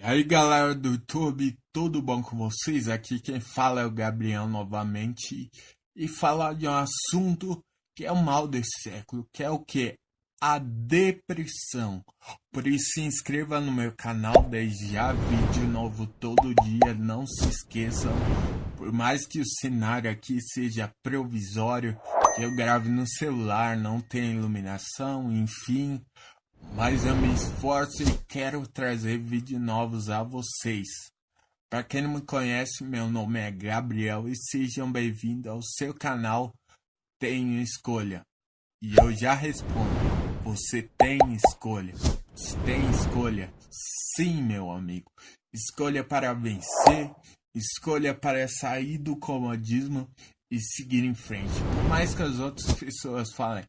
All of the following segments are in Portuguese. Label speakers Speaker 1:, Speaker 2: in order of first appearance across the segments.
Speaker 1: E aí galera do YouTube, tudo bom com vocês? Aqui quem fala é o Gabriel novamente e falar de um assunto que é o mal desse século, que é o que? A depressão. Por isso se inscreva no meu canal, desde já vídeo novo todo dia, não se esqueçam. Por mais que o cenário aqui seja provisório, que eu grave no celular, não tem iluminação, enfim, mas eu me esforço e quero trazer vídeos novos a vocês. Para quem não me conhece, meu nome é Gabriel e sejam bem-vindos ao seu canal Tenho Escolha. E eu já respondo: você tem escolha. Você tem escolha? Sim, meu amigo. Escolha para vencer, escolha para sair do comodismo e seguir em frente. Por mais que as outras pessoas falem,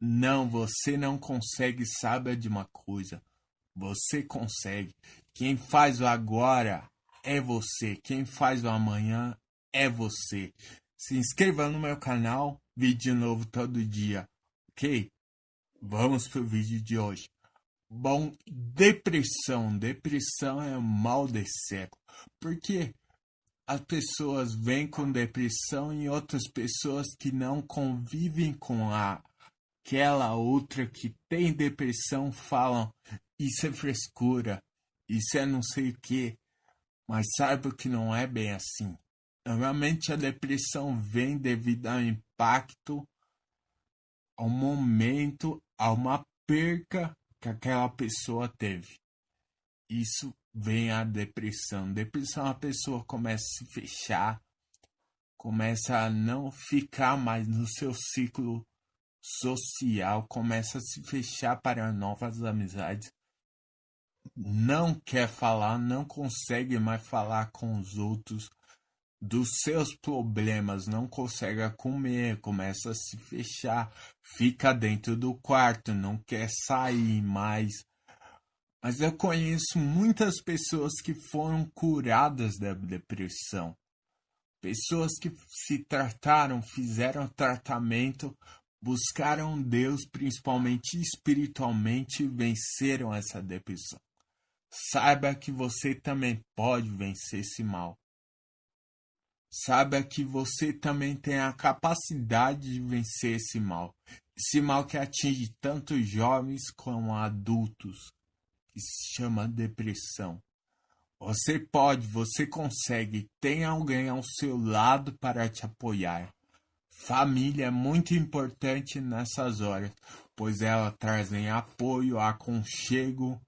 Speaker 1: não, você não consegue, sabe de uma coisa. Você consegue. Quem faz o agora é você. Quem faz o amanhã é você. Se inscreva no meu canal, vídeo novo todo dia. Ok? Vamos pro vídeo de hoje. Bom, depressão. Depressão é o mal desse século. Porque as pessoas vêm com depressão e outras pessoas que não convivem com a aquela outra que tem depressão falam isso é frescura, isso é não sei o que, mas saiba que não é bem assim. Normalmente a depressão vem devido ao impacto, ao momento, a uma perca que aquela pessoa teve. Isso vem a depressão. Depressão a pessoa começa a se fechar, começa a não ficar mais no seu ciclo social começa a se fechar para novas amizades. Não quer falar, não consegue mais falar com os outros dos seus problemas, não consegue comer, começa a se fechar, fica dentro do quarto, não quer sair mais. Mas eu conheço muitas pessoas que foram curadas da depressão. Pessoas que se trataram, fizeram tratamento, buscaram Deus principalmente espiritualmente e venceram essa depressão. Saiba que você também pode vencer esse mal. Saiba que você também tem a capacidade de vencer esse mal. Esse mal que atinge tanto jovens como adultos, que se chama depressão. Você pode, você consegue, tem alguém ao seu lado para te apoiar. Família é muito importante nessas horas, pois ela trazem apoio, aconchego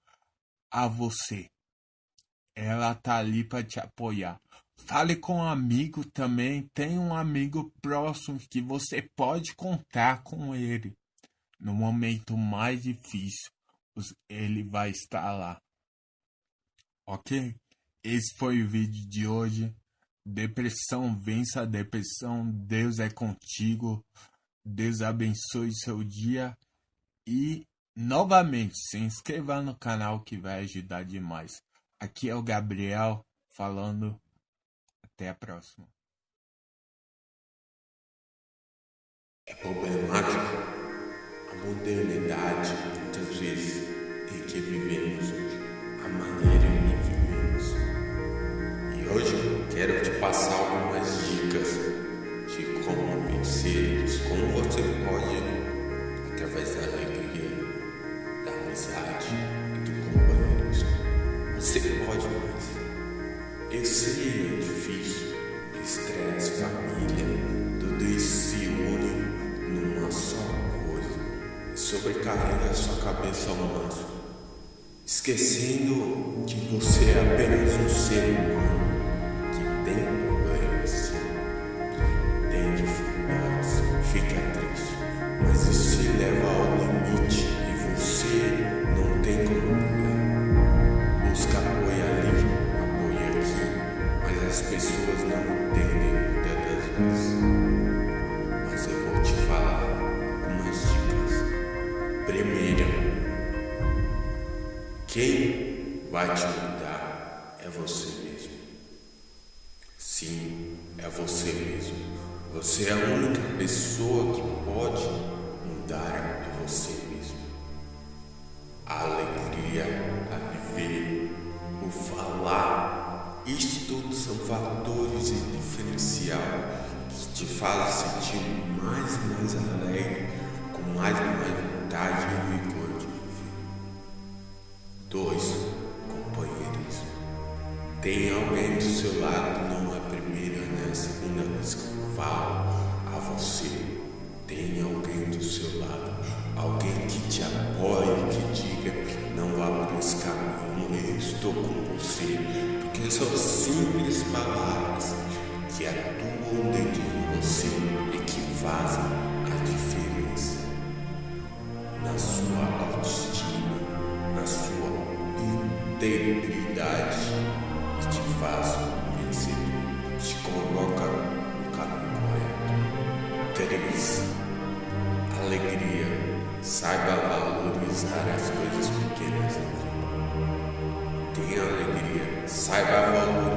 Speaker 1: a você. Ela tá ali para te apoiar. Fale com um amigo também. Tem um amigo próximo que você pode contar com ele. No momento mais difícil, ele vai estar lá. Ok? Esse foi o vídeo de hoje. Depressão, vença a depressão. Deus é contigo. Deus abençoe seu dia. E novamente, se inscreva no canal que vai ajudar demais. Aqui é o Gabriel falando. Até a próxima.
Speaker 2: É problemático a modernidade, muitas vezes, em que vivemos hoje, a maneira em que vivemos. Passar algumas dicas de como vencer como você pode, através da alegria, da amizade e do companheirismo, você pode mais. Eu sei é difícil, estresse, família, tudo isso se une numa só coisa. Sobrecarrega a sua cabeça ao máximo, esquecendo que você é apenas um ser humano tem problemas, tem dificuldades, fica triste, mas isso te leva ao limite e você não tem como mudar. Busca apoio ali, apoio aqui, mas as pessoas não entendem muitas das vezes. Mas eu vou te falar algumas dicas. Primeira, quem vai te mudar é você mesmo. Você mesmo. Você é a única pessoa que pode mudar é você estou com você, porque são simples palavras que atuam dentro de você e que fazem a diferença na sua autoestima, na sua integridade e te fazem Cyberpunk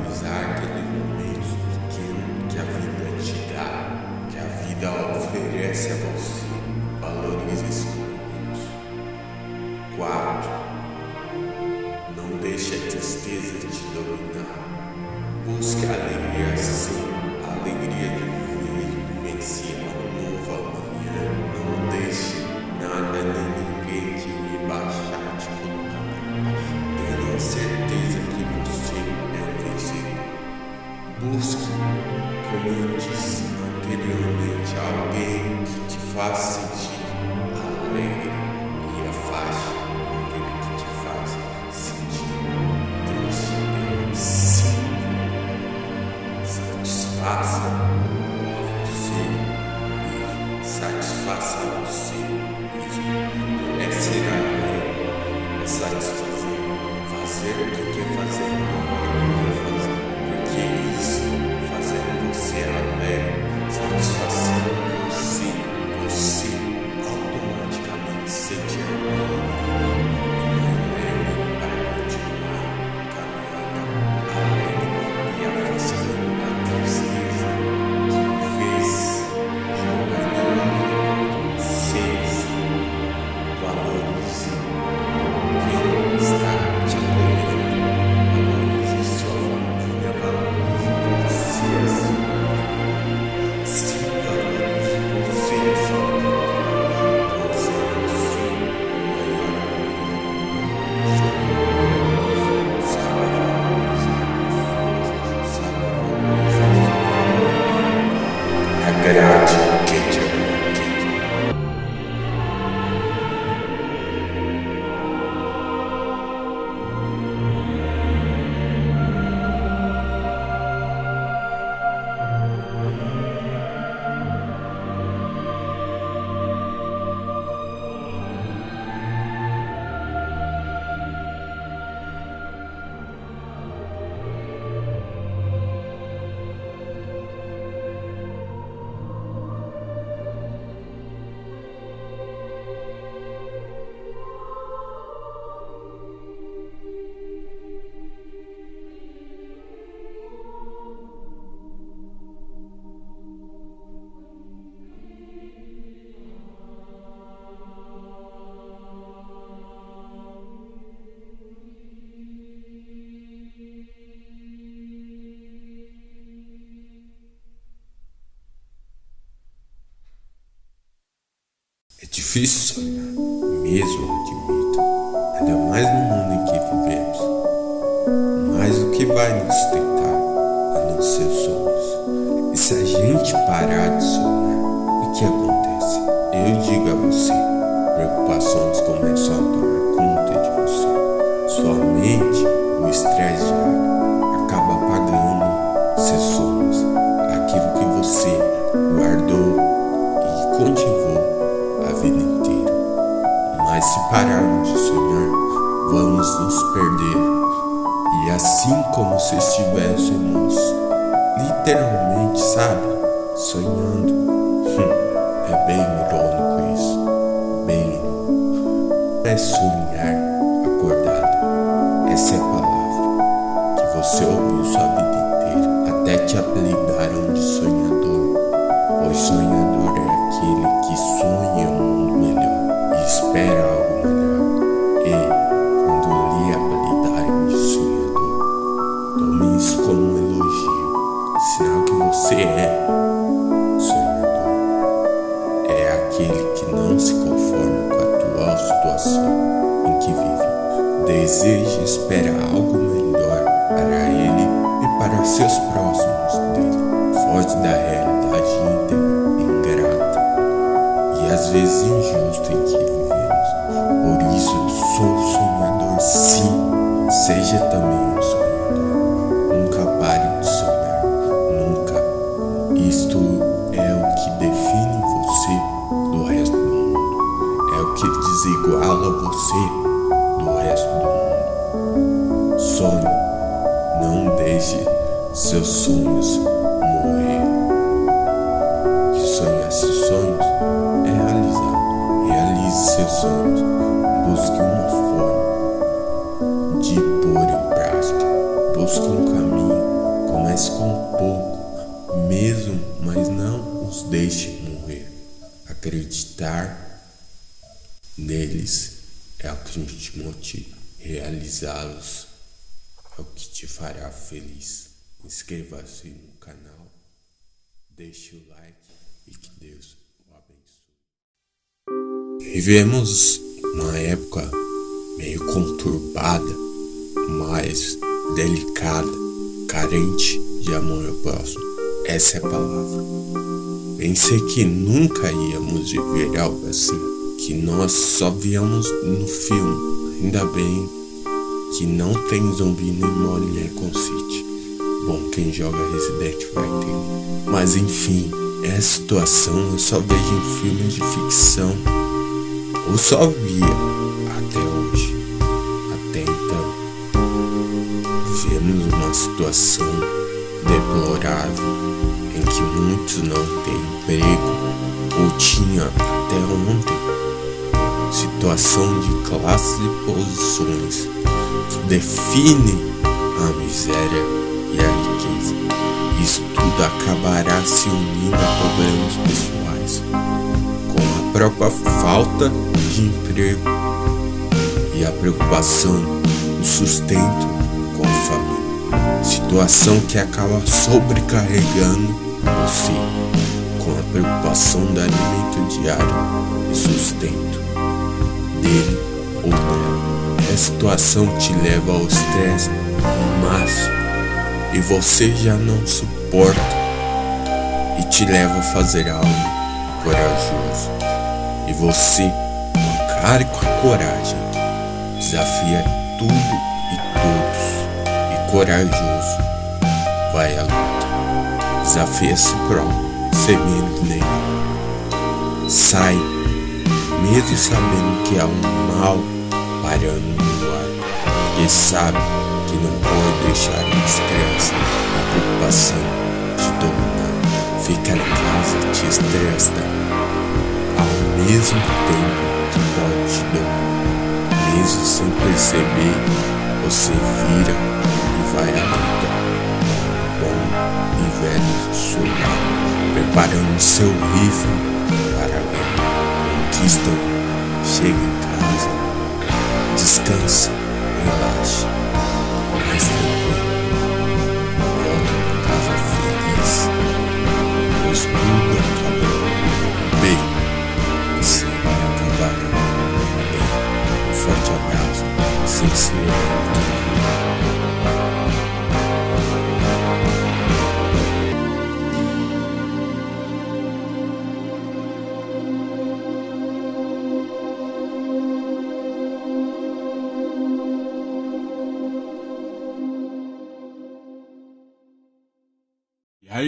Speaker 2: difícil, mesmo admito, ainda mais no mundo em que vivemos. Mas o que vai nos tentar é a não ser sonhos? E se a gente parar de sonhar, o que acontece? Eu digo a você, preocupações começam a tomar. assim como se estivéssemos literalmente, sabe, sonhando. Hum, é bem irônico isso, bem. É super. Acreditar neles é o que te motiva. Realizá-los é o que te fará feliz. Inscreva-se no canal, deixe o like e que Deus o abençoe. Vivemos numa época meio conturbada, mais delicada, carente de amor ao próximo. Essa é a palavra. Pensei que nunca íamos viver algo assim, que nós só víamos no filme. Ainda bem que não tem zumbi nem mole nem Recon City. Bom, quem joga Resident vai entender. Mas enfim, essa situação eu só vejo em filmes de ficção. Ou só via até hoje. Até então. Vemos uma situação deplorável em que muitos não têm emprego ou tinha até ontem. Situação de classes e posições que definem a miséria e a riqueza. Isso tudo acabará se unindo a problemas pessoais, com a própria falta de emprego e a preocupação do sustento com a família. Situação que acaba sobrecarregando você com a preocupação do alimento diário e sustento dele ou dela. A situação te leva ao estresse máximo e você já não suporta e te leva a fazer algo corajoso. E você, com cara e com coragem, desafia tudo e todos e corajoso vai à luta. Desafia a si próprio, semendo nele. Sai, mesmo sabendo que há um mal parando no ar, e sabe que não pode deixar o estresse, a preocupação te dominar. Ficar em casa te estressa ao mesmo tempo que pode te dominar. Mesmo sem perceber, você vira e vai à soldado, preparando seu rifle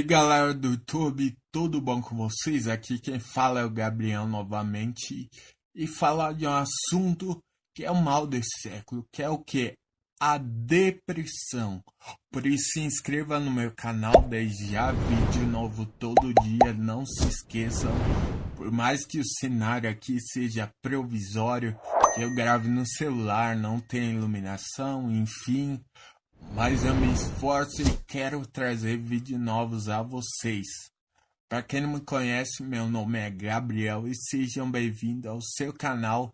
Speaker 1: galera do YouTube, tudo bom com vocês? Aqui quem fala é o Gabriel novamente e falar de um assunto que é o mal desse século, que é o que? A depressão. Por isso se inscreva no meu canal, desde já vídeo novo todo dia, não se esqueçam. Por mais que o cenário aqui seja provisório, que eu grave no celular, não tem iluminação, enfim, mas eu me esforço e quero trazer vídeos novos a vocês. Para quem não me conhece, meu nome é Gabriel e sejam bem-vindos ao seu canal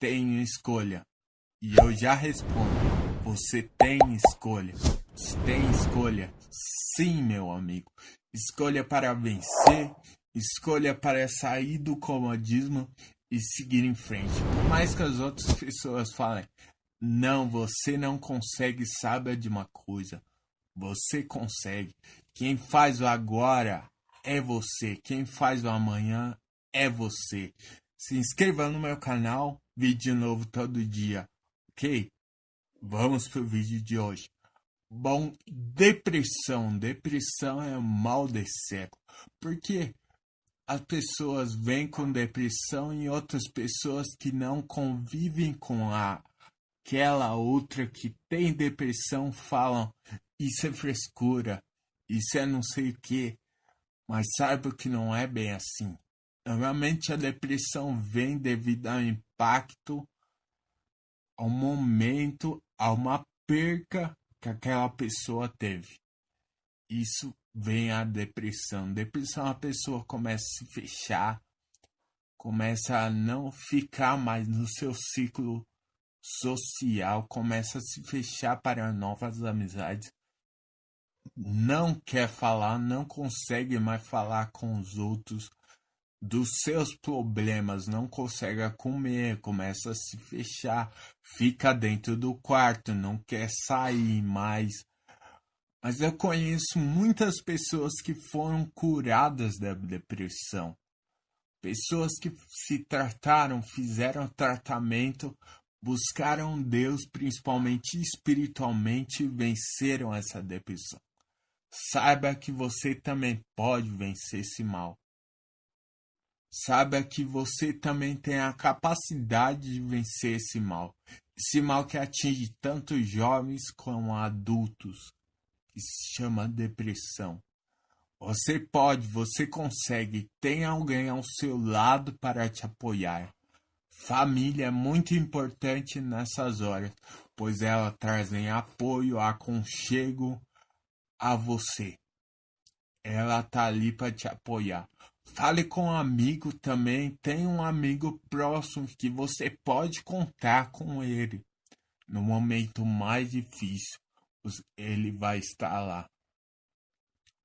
Speaker 1: Tenho Escolha. E eu já respondo: você tem escolha. Você tem escolha? Sim, meu amigo. Escolha para vencer, escolha para sair do comodismo e seguir em frente. Por mais que as outras pessoas falem, Não, você não consegue, sabe de uma coisa. Você consegue. Quem faz o agora é você. Quem faz o amanhã é você. Se inscreva no meu canal, vídeo novo todo dia. Ok? Vamos pro vídeo de hoje. Bom, depressão. Depressão é o mal desse século. Porque as pessoas vêm com depressão e outras pessoas que não convivem com a aquela outra que tem depressão falam isso é frescura, isso é não sei o que, mas saiba que não é bem assim. Normalmente a depressão vem devido ao impacto, ao momento, a uma perca que aquela pessoa teve. Isso vem a depressão. Depressão a pessoa começa a se fechar, começa a não ficar mais no seu ciclo social, começa a se fechar para novas amizades, não quer falar, não consegue mais falar com os outros dos seus problemas, não consegue comer, começa a se fechar, fica dentro do quarto, não quer sair mais. Mas eu conheço muitas pessoas que foram curadas da depressão. Pessoas que se trataram, fizeram tratamento, buscaram Deus, principalmente espiritualmente, e venceram essa depressão. Saiba que você também pode vencer esse mal. Saiba que você também tem a capacidade de vencer esse mal. Esse mal que atinge tanto jovens como adultos, que se chama depressão. Você pode, você consegue, tem alguém ao seu lado para te apoiar. Família é muito importante nessas horas, pois ela trazem apoio, aconchego a você. Ela tá ali para te apoiar. Fale com um amigo também. Tem um amigo próximo que você pode contar com ele. No momento mais difícil, ele vai estar lá.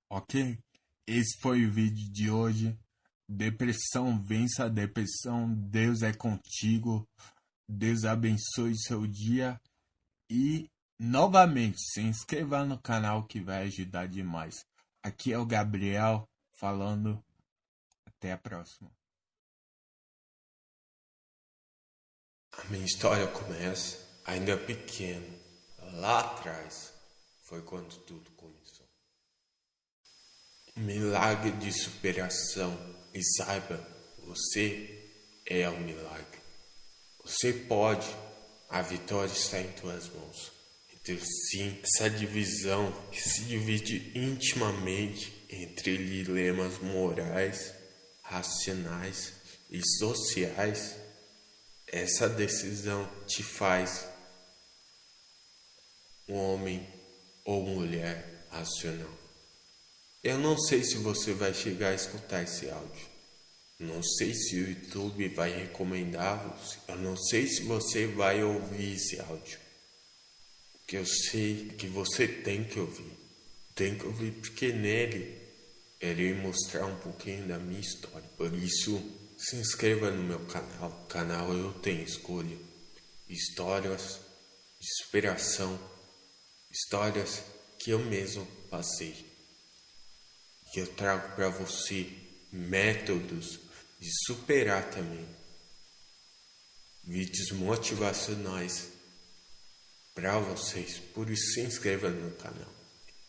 Speaker 1: Ok? Esse foi o vídeo de hoje. Depressão, vença a depressão. Deus é contigo. Deus abençoe seu dia. E novamente se inscreva no canal que vai ajudar demais. Aqui é o Gabriel falando. Até a próxima.
Speaker 2: A minha história começa ainda pequeno, lá atrás. Foi quando tudo começou. Milagre de superação. E saiba, você é o milagre. Você pode, a vitória está em tuas mãos. Então, sim, essa divisão que se divide intimamente entre dilemas morais, racionais e sociais, essa decisão te faz um homem ou mulher racional. Eu não sei se você vai chegar a escutar esse áudio. Não sei se o YouTube vai recomendá-los. Eu não sei se você vai ouvir esse áudio que eu sei que você tem que ouvir. Tem que ouvir porque nele irei mostrar um pouquinho da minha história. Por isso, se inscreva no meu canal. Canal Eu Tenho Escolha. Histórias de superação. Histórias que eu mesmo passei. Que eu trago para você métodos de superar também. Vídeos motivacionais para vocês. Por isso se inscreva no canal.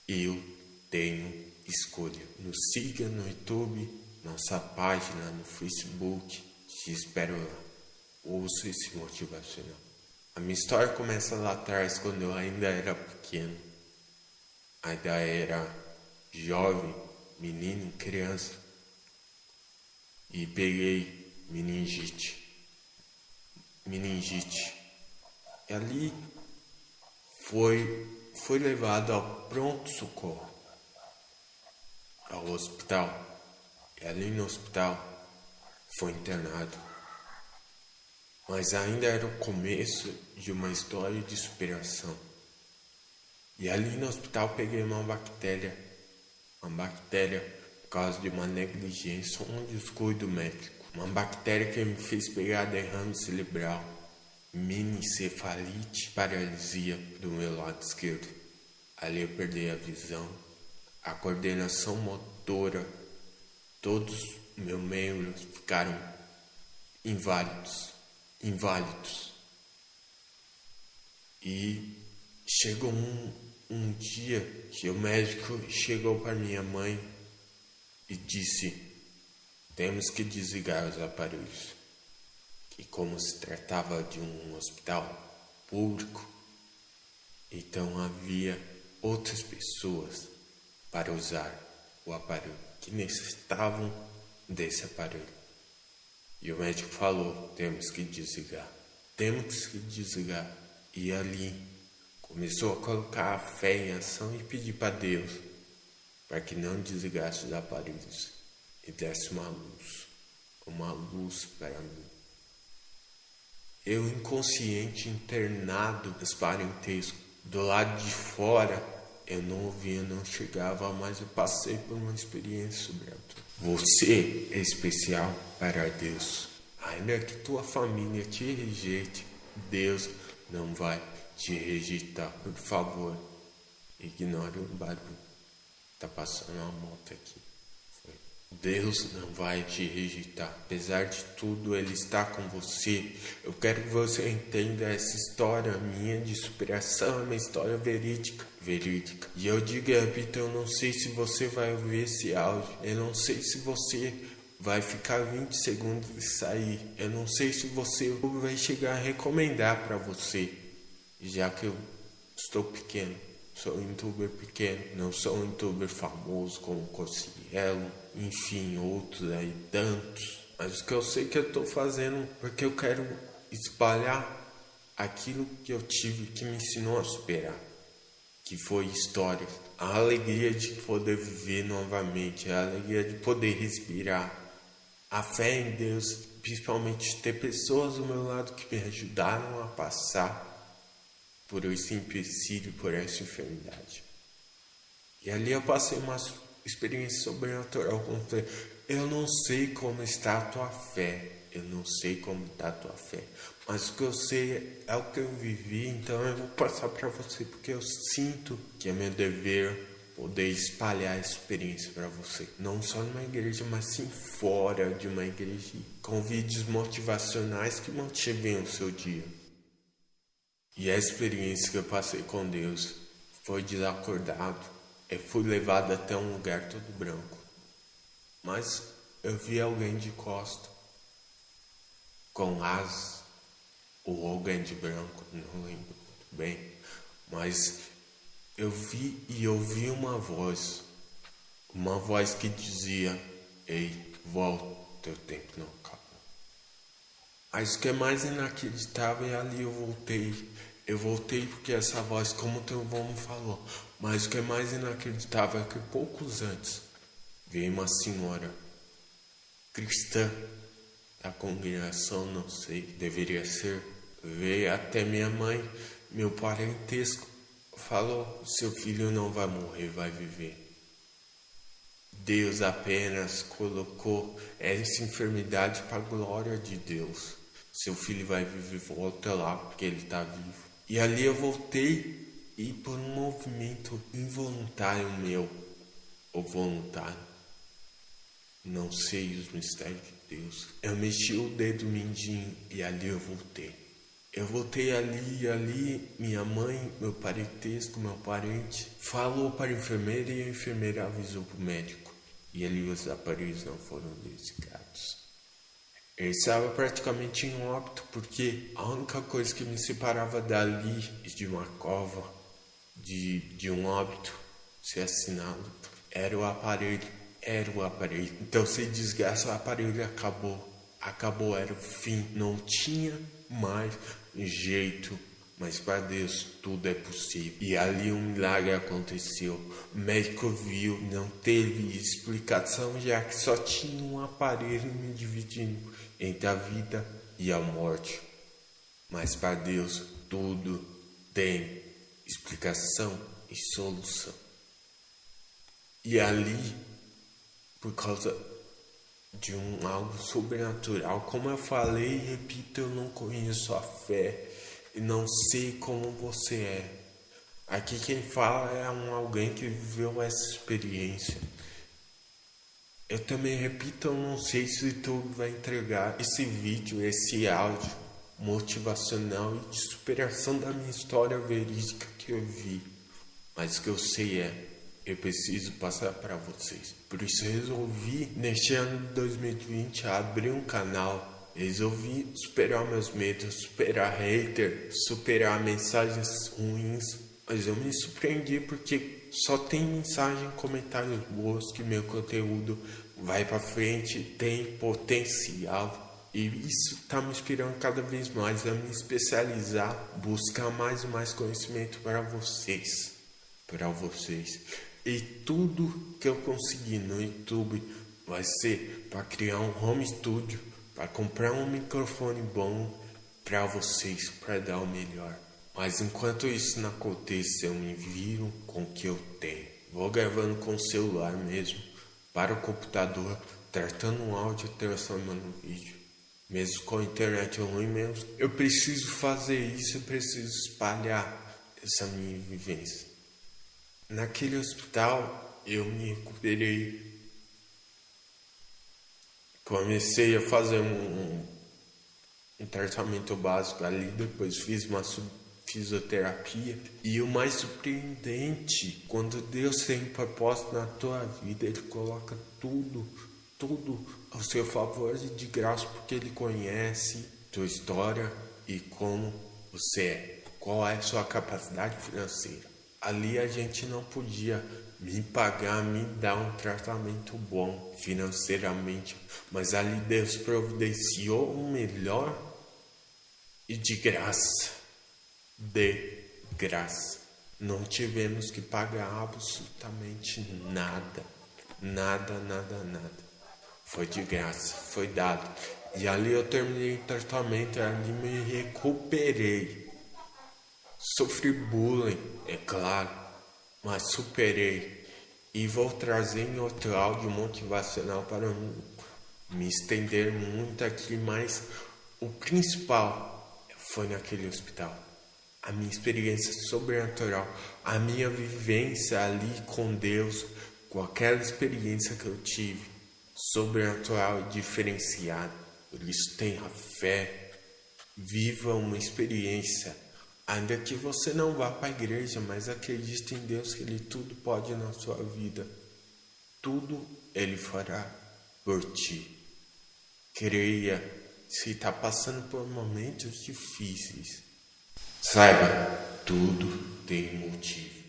Speaker 2: Eu tenho escolha. Nos siga no YouTube, nossa página no Facebook. Te espero lá. Ouça esse motivacional. A minha história começa lá atrás, quando eu ainda era pequeno. Ainda era jovem, menino, criança. E peguei meningite. Meningite. E ali foi, foi levado ao pronto-socorro, ao hospital. E ali no hospital foi internado. Mas ainda era o começo de uma história de superação. E ali no hospital peguei uma bactéria, uma bactéria por causa de uma negligência, um descuido médico. Uma bactéria que me fez pegar derrame cerebral minicefalite, paralisia do meu lado esquerdo. Ali eu perdi a visão, a coordenação motora, todos meus membros ficaram inválidos, inválidos. E chegou um, um dia que o médico chegou para minha mãe e disse: temos que desligar os aparelhos. E como se tratava de um hospital público, então havia outras pessoas para usar o aparelho que necessitavam desse aparelho. E o médico falou: temos que desligar, temos que desligar. E ali começou a colocar a fé em ação e pedir para Deus para que não desligasse os aparelhos e desse uma luz, uma luz para mim. Eu inconsciente, internado nos parentescos, do lado de fora, eu não ouvia, não chegava, mas eu passei por uma experiência sobrenatural. Você é especial para Deus. Ainda que tua família te rejeite, Deus não vai te rejeitar. Por favor, ignore o barulho. Tá passando uma moto aqui. Deus não vai te rejeitar. Apesar de tudo, Ele está com você. Eu quero que você entenda essa história minha de superação, é uma história verídica. Verídica. E eu digo, repito, eu não sei se você vai ouvir esse áudio. Eu não sei se você vai ficar 20 segundos e sair. Eu não sei se você vai chegar a recomendar para você. Já que eu estou pequeno. Sou um youtuber pequeno, não sou um youtuber famoso como Cossielo, enfim, outros aí, tantos. Mas o que eu sei que eu estou fazendo porque eu quero espalhar aquilo que eu tive que me ensinou a superar, que foi história, a alegria de poder viver novamente, a alegria de poder respirar, a fé em Deus, principalmente ter pessoas do meu lado que me ajudaram a passar por esse empecilho, por essa enfermidade. E ali eu passei uma experiência sobrenatural com fé. Eu não sei como está a tua fé, eu não sei como está a tua fé, mas o que eu sei é o que eu vivi, então eu vou passar para você, porque eu sinto que é meu dever poder espalhar a experiência para você, não só numa igreja, mas sim fora de uma igreja, com vídeos motivacionais que motivem o seu dia. E a experiência que eu passei com Deus foi desacordado. Eu fui levado até um lugar todo branco. Mas eu vi alguém de costa, com asas, ou alguém de branco, não lembro muito bem. Mas eu vi e ouvi uma voz, uma voz que dizia: Ei, volta, teu tempo não. Mas o que é mais inacreditável é ali eu voltei eu voltei porque essa voz, como teu me falou, mas o que é mais inacreditável é que poucos antes veio uma senhora cristã da congregação, não sei, deveria ser, veio até minha mãe, meu parentesco, falou: seu filho não vai morrer, vai viver. Deus apenas colocou essa enfermidade para a glória de Deus. Seu filho vai viver, volta lá, porque ele está vivo. E ali eu voltei e por um movimento involuntário meu, ou voluntário, não sei os mistérios de Deus, eu mexi o dedo mindinho e ali eu voltei. Eu voltei ali e ali minha mãe, meu parentesco, meu parente, falou para a enfermeira e a enfermeira avisou para o médico. E ali os aparelhos não foram desligados. Eu estava praticamente em óbito porque a única coisa que me separava dali, de uma cova, de, de um óbito ser assinado, era o aparelho. Era o aparelho. Então, se desgraça, o aparelho acabou. Acabou, era o fim. Não tinha mais jeito. Mas para Deus tudo é possível. E ali um milagre aconteceu. O médico viu, não teve explicação, já que só tinha um aparelho me dividindo entre a vida e a morte. Mas para Deus tudo tem explicação e solução. E ali, por causa de um algo sobrenatural. Como eu falei, repito, eu não conheço a fé e não sei como você é. Aqui quem fala é um alguém que viveu essa experiência. Eu também repito, eu não sei se o YouTube vai entregar esse vídeo, esse áudio motivacional e de superação da minha história verídica que eu vi. Mas o que eu sei é, eu preciso passar para vocês. Por isso resolvi, neste ano de 2020, abrir um canal. Resolvi superar meus medos, superar hater, superar mensagens ruins. Mas eu me surpreendi porque só tem mensagem, comentários boas que meu conteúdo vai para frente, tem potencial. E isso está me inspirando cada vez mais a me especializar, buscar mais e mais conhecimento para vocês, para vocês. E tudo que eu conseguir no YouTube vai ser para criar um home studio, para comprar um microfone bom para vocês, para dar o melhor. Mas enquanto isso não aconteça, eu me viro com o que eu tenho. Vou gravando com o celular mesmo, para o computador, tratando um áudio e transformando um vídeo. Mesmo com a internet ruim mesmo, eu preciso fazer isso, eu preciso espalhar essa minha vivência. Naquele hospital eu me recuperei. Comecei a fazer um, um tratamento básico ali, depois fiz uma fisioterapia. E o mais surpreendente, quando Deus tem propósito na tua vida, Ele coloca tudo, tudo ao seu favor e de graça, porque Ele conhece tua história e como você é, qual é a sua capacidade financeira. Ali a gente não podia me pagar, me dar um tratamento bom financeiramente, mas ali Deus providenciou o melhor e de graça. De graça. Não tivemos que pagar absolutamente nada. Nada, nada, nada. Foi de graça, foi dado. E ali eu terminei o tratamento, ali me recuperei. Sofri bullying, é claro, mas superei. E vou trazer em outro áudio motivacional para me estender muito aqui, mas o principal foi naquele hospital. A minha experiência sobrenatural, a minha vivência ali com Deus, com aquela experiência que eu tive, sobrenatural e diferenciada. Por isso tenha fé, viva uma experiência Ainda que você não vá para a igreja, mas acredite em Deus que Ele tudo pode na sua vida. Tudo Ele fará por ti. Creia se está passando por momentos difíceis. Saiba, tudo tem motivo.